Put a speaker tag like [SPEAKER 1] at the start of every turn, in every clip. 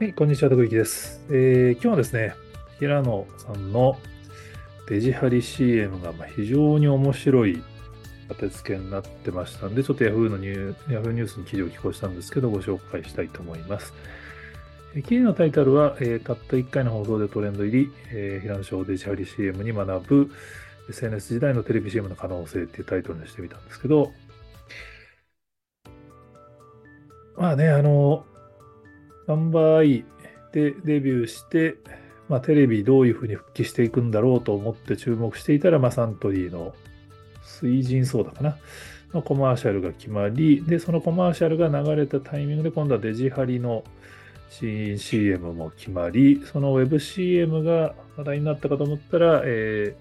[SPEAKER 1] はい、こんにちは、徳之です、えー、今日はですね、平野さんのデジハリ CM が非常に面白い立て付けになってましたんで、ちょっと Yahoo のニュー Yahoo ニュースに記事を寄稿したんですけど、ご紹介したいと思います。記事のタイトルは、えー、たった1回の放送でトレンド入り、えー、平野翔デジハリ CM に学ぶ SNS 時代のテレビ CM の可能性っていうタイトルにしてみたんですけど、まあね、あの、ナンバーアイでデビューして、まあ、テレビどういうふうに復帰していくんだろうと思って注目していたら、まあ、サントリーの水神ソーダかなのコマーシャルが決まり、で、そのコマーシャルが流れたタイミングで今度はデジハリの新 CM も決まり、その WebCM が話題になったかと思ったら、え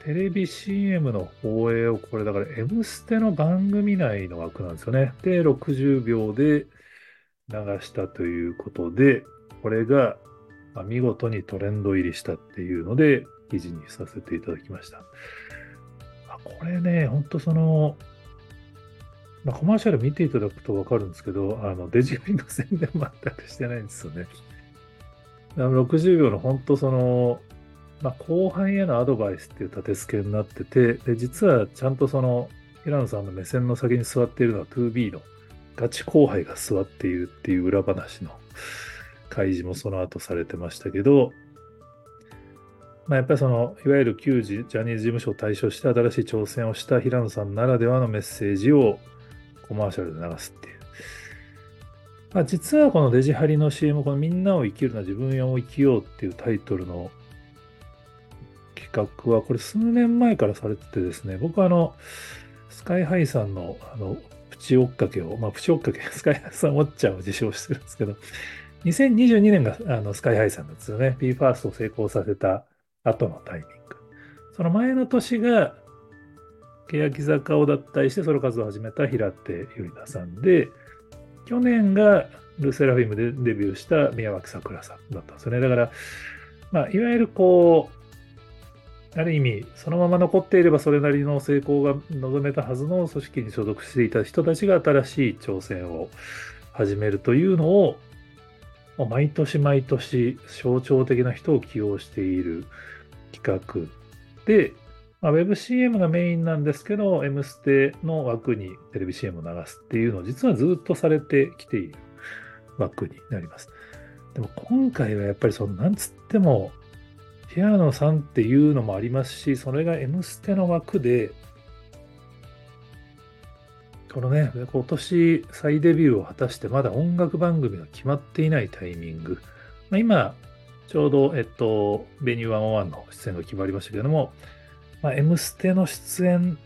[SPEAKER 1] ー、テレビ CM の放映を、これだから M ステの番組内の枠なんですよね。で、60秒で流したということで、これが見事にトレンド入りしたっていうので、記事にさせていただきました。これね、ほんとその、まあ、コマーシャル見ていただくとわかるんですけど、あのデジフリの宣伝全くしてないんですよね。あの60秒の本当その、まあ、後半へのアドバイスっていう立て付けになってて、で実はちゃんとその平野さんの目線の先に座っているのは 2B のガチ後輩が座っているっていう裏話の開示もその後されてましたけど、まあ、やっぱりそのいわゆる旧ジャニーズ事務所を退所して新しい挑戦をした平野さんならではのメッセージをコマーシャルで流すっていう。まあ、実はこのデジハリの CM、このみんなを生きるな自分を生きようっていうタイトルの企画は、これ数年前からされててですね、僕はあの、スカイハイさんのあのチ追っかけを、まあ、プチ追っかけ、スカイハイさんウォッチャーを受賞してるんですけど、2022年があのスカイハイさんなんですよね。BE:FIRST を成功させた後のタイミング。その前の年が、欅坂を脱退してソロ活動を始めた平手友梨奈さんで、去年がルセラフィムでデビューした宮脇さくらさんだったんですよね。だから、まあ、いわゆるこう、ある意味、そのまま残っていればそれなりの成功が望めたはずの組織に所属していた人たちが新しい挑戦を始めるというのを、毎年毎年象徴的な人を起用している企画で、まあ、WebCM がメインなんですけど、M ステの枠にテレビ CM を流すっていうのを実はずっとされてきている枠になります。でも今回はやっぱりその、なんつっても、ピアノさんっていうのもありますし、それが M ステの枠で、このね、今年再デビューを果たしてまだ音楽番組が決まっていないタイミング。まあ、今、ちょうど、えっと、ベニュー101の出演が決まりましたけれども、まあ、M ステの出演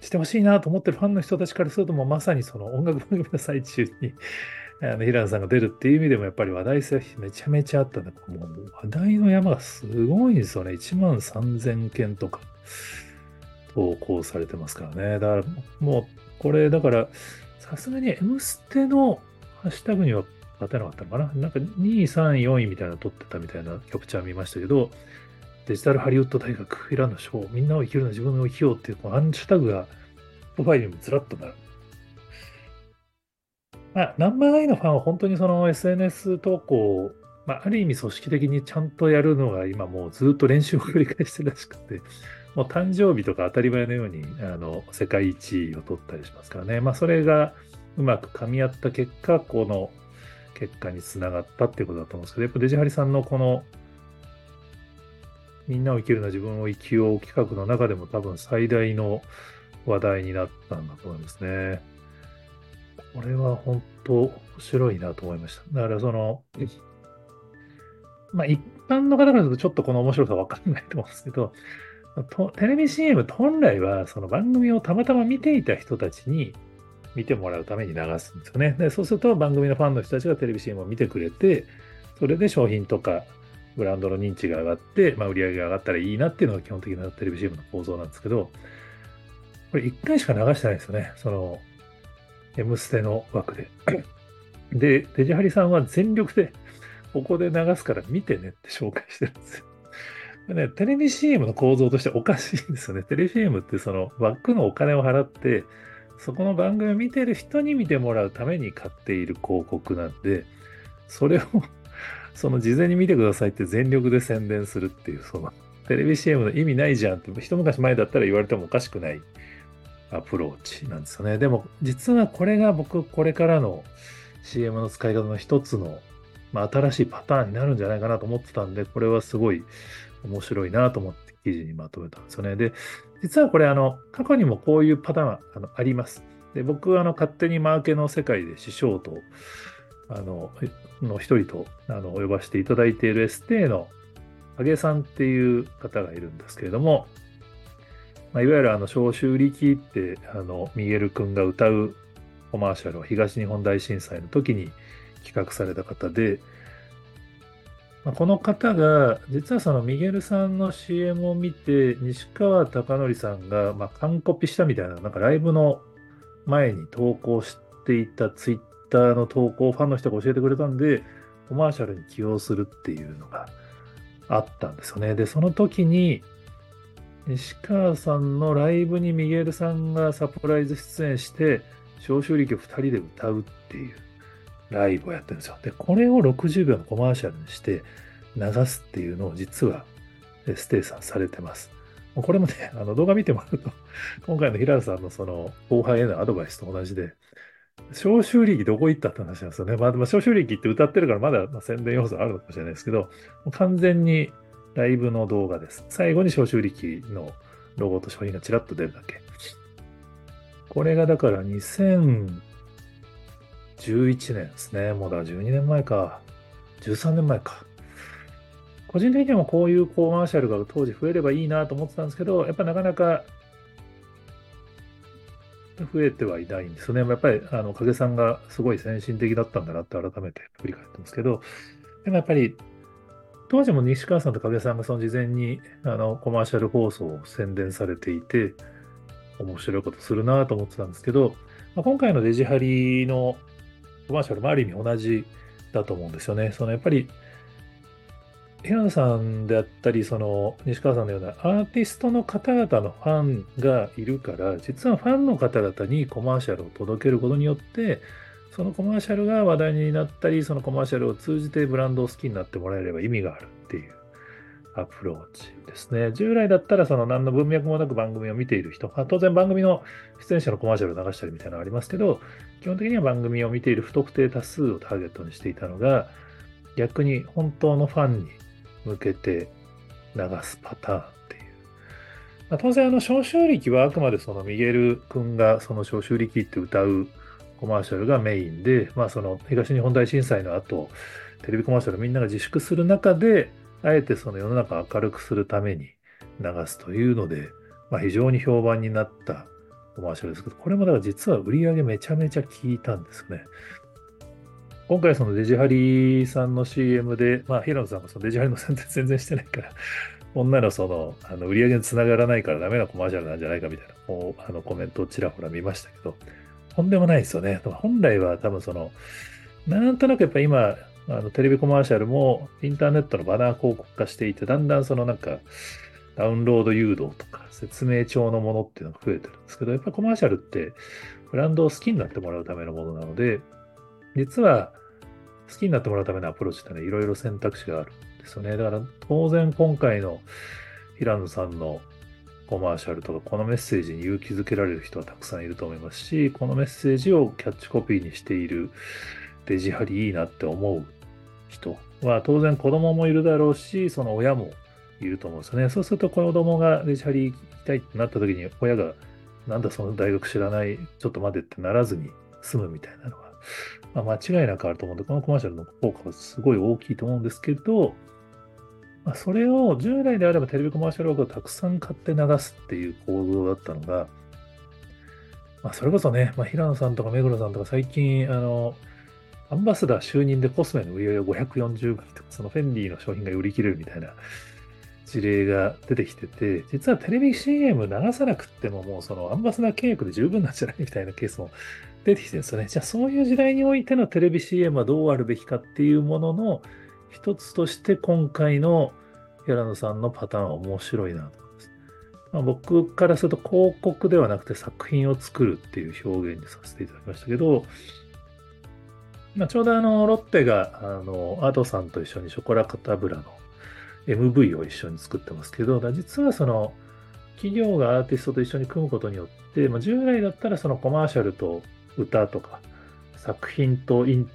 [SPEAKER 1] してほしいなと思ってるファンの人たちからすると、もうまさにその音楽番組の最中にあの平野さんが出るっていう意味でもやっぱり話題性めちゃめちゃあったんだもう話題の山がすごいんですよね。1万3000件とか投稿されてますからね。だからもうこれだからさすがに M ステのハッシュタグには立てなかったのかななんか2位、3位、4位みたいなの撮ってたみたいな曲チャー見ましたけど、デジタルハリウッド大学平野翔、みんなを生きるの自分を生きようっていう、このハッシュタグが、プロファイルにもずらっとなる。まあ、ナンバーガイのファンは本当にその SNS 投稿まあ、ある意味組織的にちゃんとやるのが今もうずっと練習を繰り返してるらしくて、もう誕生日とか当たり前のようにあの世界一位を取ったりしますからね。まあ、それがうまく噛み合った結果、この結果につながったっていうことだと思うんですけど、やっぱデジハリさんのこのみんなを生きるな自分を生きよう企画の中でも多分最大の話題になったんだと思いますね。これは本当面白いなと思いました。だからその、まあ一般の方からするとちょっとこの面白さわかんないと思うんですけど、テレビ CM 本来はその番組をたまたま見ていた人たちに見てもらうために流すんですよね。でそうすると番組のファンの人たちがテレビ CM を見てくれて、それで商品とかブランドの認知が上がって、まあ、売り上げが上がったらいいなっていうのが基本的なテレビ CM の構造なんですけど、これ1回しか流してないですよね。その、M ステの枠で。で、デジハリさんは全力で、ここで流すから見てねって紹介してるんですよ。ね、テレビ CM の構造としておかしいんですよね。テレビ CM ってその枠のお金を払って、そこの番組を見てる人に見てもらうために買っている広告なんで、それをその事前に見てくださいって全力で宣伝するっていう、そのテレビ CM の意味ないじゃんって、一昔前だったら言われてもおかしくないアプローチなんですよね。でも、実はこれが僕、これからの CM の使い方の一つの、まあ、新しいパターンになるんじゃないかなと思ってたんで、これはすごい面白いなと思って記事にまとめたんですよね。で、実はこれ、あの、過去にもこういうパターンはあのあります。で、僕はあの勝手にマーケの世界で師匠と、あの、の一人とあの呼ばせていただいているエステの影さんっていう方がいるんですけれども、まあ、いわゆるあの召集力ってあのミゲル君が歌うコマーシャルを東日本大震災の時に企画された方で、まあ、この方が実はそのミゲルさんの CM を見て西川貴教さんがまあ完コピしたみたいななんかライブの前に投稿していたツイッターの投稿をファンの人が教えてくれたんでコマーシャルに起用するっていうのがあったんですよね。で、その時に西川さんのライブにミゲルさんがサプライズ出演して、召集力を2人で歌うっていうライブをやってるんですよ。で、これを60秒のコマーシャルにして流すっていうのを実はステイさんされてます。これもね、あの動画見てもらうと、今回の平野さんのその後輩へのアドバイスと同じで、召集力どこ行ったって話なんですよね。まあ、召集力って歌ってるからまだ宣伝要素あるのかもしれないですけど、完全にライブの動画です。最後に召集力のロゴと商品がちらっと出るだけ。これがだから2011年ですね。もうだ12年前か。13年前か。個人的にはこういうコマーシャルが当時増えればいいなと思ってたんですけど、やっぱなかなか増えてはいないんですよね。やっぱり、あの、影さんがすごい先進的だったんだなって改めて振り返ってますけど、でもやっぱり、当時も西川さんと影さんがその事前にあのコマーシャル放送を宣伝されていて、面白いことするなと思ってたんですけど、まあ、今回のデジハリのコマーシャルもある意味同じだと思うんですよね。そのやっぱり平野さんであったり、その西川さんのようなアーティストの方々のファンがいるから、実はファンの方々にコマーシャルを届けることによって、そのコマーシャルが話題になったり、そのコマーシャルを通じてブランドを好きになってもらえれば意味があるっていうアプローチですね。従来だったら、その何の文脈もなく番組を見ている人、まあ当然番組の出演者のコマーシャルを流したりみたいなのありますけど、基本的には番組を見ている不特定多数をターゲットにしていたのが、逆に本当のファンに向けて流すパターンっていう。まあ、当然、あの、召集力はあくまでそのミゲル君がその召集力って歌うコマーシャルがメインで、まあ、その東日本大震災の後、テレビコマーシャルみんなが自粛する中で、あえてその世の中を明るくするために流すというので、まあ、非常に評判になったコマーシャルですけど、これもだから実は売り上げめちゃめちゃ効いたんですね。今回そのデジハリさんの CM で、まあ、平野さんがそのデジハリの宣伝全然してないから、女のその、あの売り上げにつながらないからダメなコマーシャルなんじゃないかみたいな、あのコメントをちらほら見ましたけど、とんでもないですよね。本来は多分その、なんとなくやっぱ今、あのテレビコマーシャルもインターネットのバナー広告化していて、だんだんそのなんか、ダウンロード誘導とか説明帳のものっていうのが増えてるんですけど、やっぱコマーシャルってブランドを好きになってもらうためのものなので、実は好きになってもらうためのアプローチってね、いろいろ選択肢があるんですよね。だから当然今回の平野さんのコマーシャルとか、このメッセージに勇気づけられる人はたくさんいると思いますし、このメッセージをキャッチコピーにしているデジハリいいなって思う人は当然子供もいるだろうし、その親もいると思うんですよね。そうすると子供がデジハリ行きたいってなった時に親がなんだその大学知らない、ちょっと待てってならずに済むみたいなのはまあ、間違いなくあると思うんで、このコマーシャルの効果はすごい大きいと思うんですけど、まあ、それを従来であればテレビコマーシャル枠をたくさん買って流すっていう構造だったのが、まあ、それこそね、まあ、平野さんとか目黒さんとか最近、あの、アンバサダー就任でコスメの売り上げが540倍とか、そのフェンディの商品が売り切れるみたいな事例が出てきてて、実はテレビ CM 流さなくってももうそのアンバサダー契約で十分なんじゃないみたいなケースも出てきてるんですよね。じゃあそういう時代においてのテレビ CM はどうあるべきかっていうものの一つとして今回の平野さんのパターンは面白いなと思います。まあ、僕からすると広告ではなくて作品を作るっていう表現にさせていただきましたけど、まあ、ちょうどあの、ロッテが、あの、アドさんと一緒にショコラカタブラの MV を一緒に作ってますけど、実はその、企業がアーティストと一緒に組むことによって、まあ、従来だったらそのコマーシャルと歌とか、作品とイン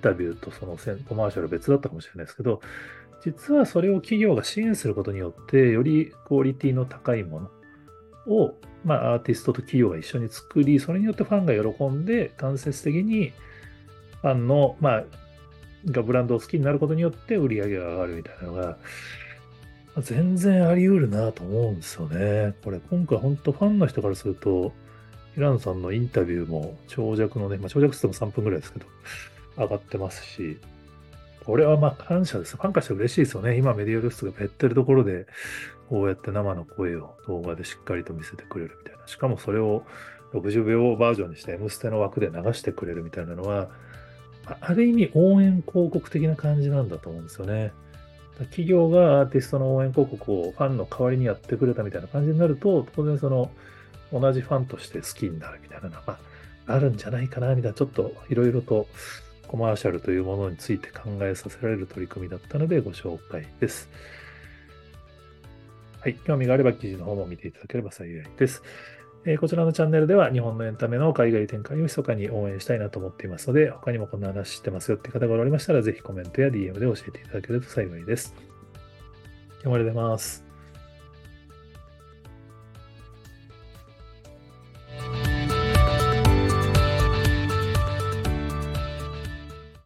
[SPEAKER 1] タビューとそのコマーシャル別だったかもしれないですけど、実はそれを企業が支援することによって、よりクオリティの高いものを、まあ、アーティストと企業が一緒に作り、それによってファンが喜んで、間接的にファンの、まあ、がブランドを好きになることによって売り上げが上がるみたいなのが、全然あり得るなと思うんですよね。これ、今回本当ファンの人からすると、平野さんのインタビューも長尺のね、まあ、長尺っても3分ぐらいですけど、上がってますし、これはまあ感謝です。ファン化して嬉しいですよね。今メディア露出が減ってるところで、こうやって生の声を動画でしっかりと見せてくれるみたいな。しかもそれを60秒バージョンにして M ステの枠で流してくれるみたいなのは、ある意味応援広告的な感じなんだと思うんですよね。企業がアーティストの応援広告をファンの代わりにやってくれたみたいな感じになると、当然その同じファンとして好きになるみたいなのは、まあ、るんじゃないかな、みたいな、ちょっといろいろとコマーシャルというものについて考えさせられる取り組みだったのでご紹介です。はい。興味があれば記事の方も見ていただければ幸いです。えー、こちらのチャンネルでは日本のエンタメの海外展開を密かに応援したいなと思っていますので、他にもこんな話知ってますよって方がおられましたら、ぜひコメントや DM で教えていただけると幸いです。今日もありがとうございます。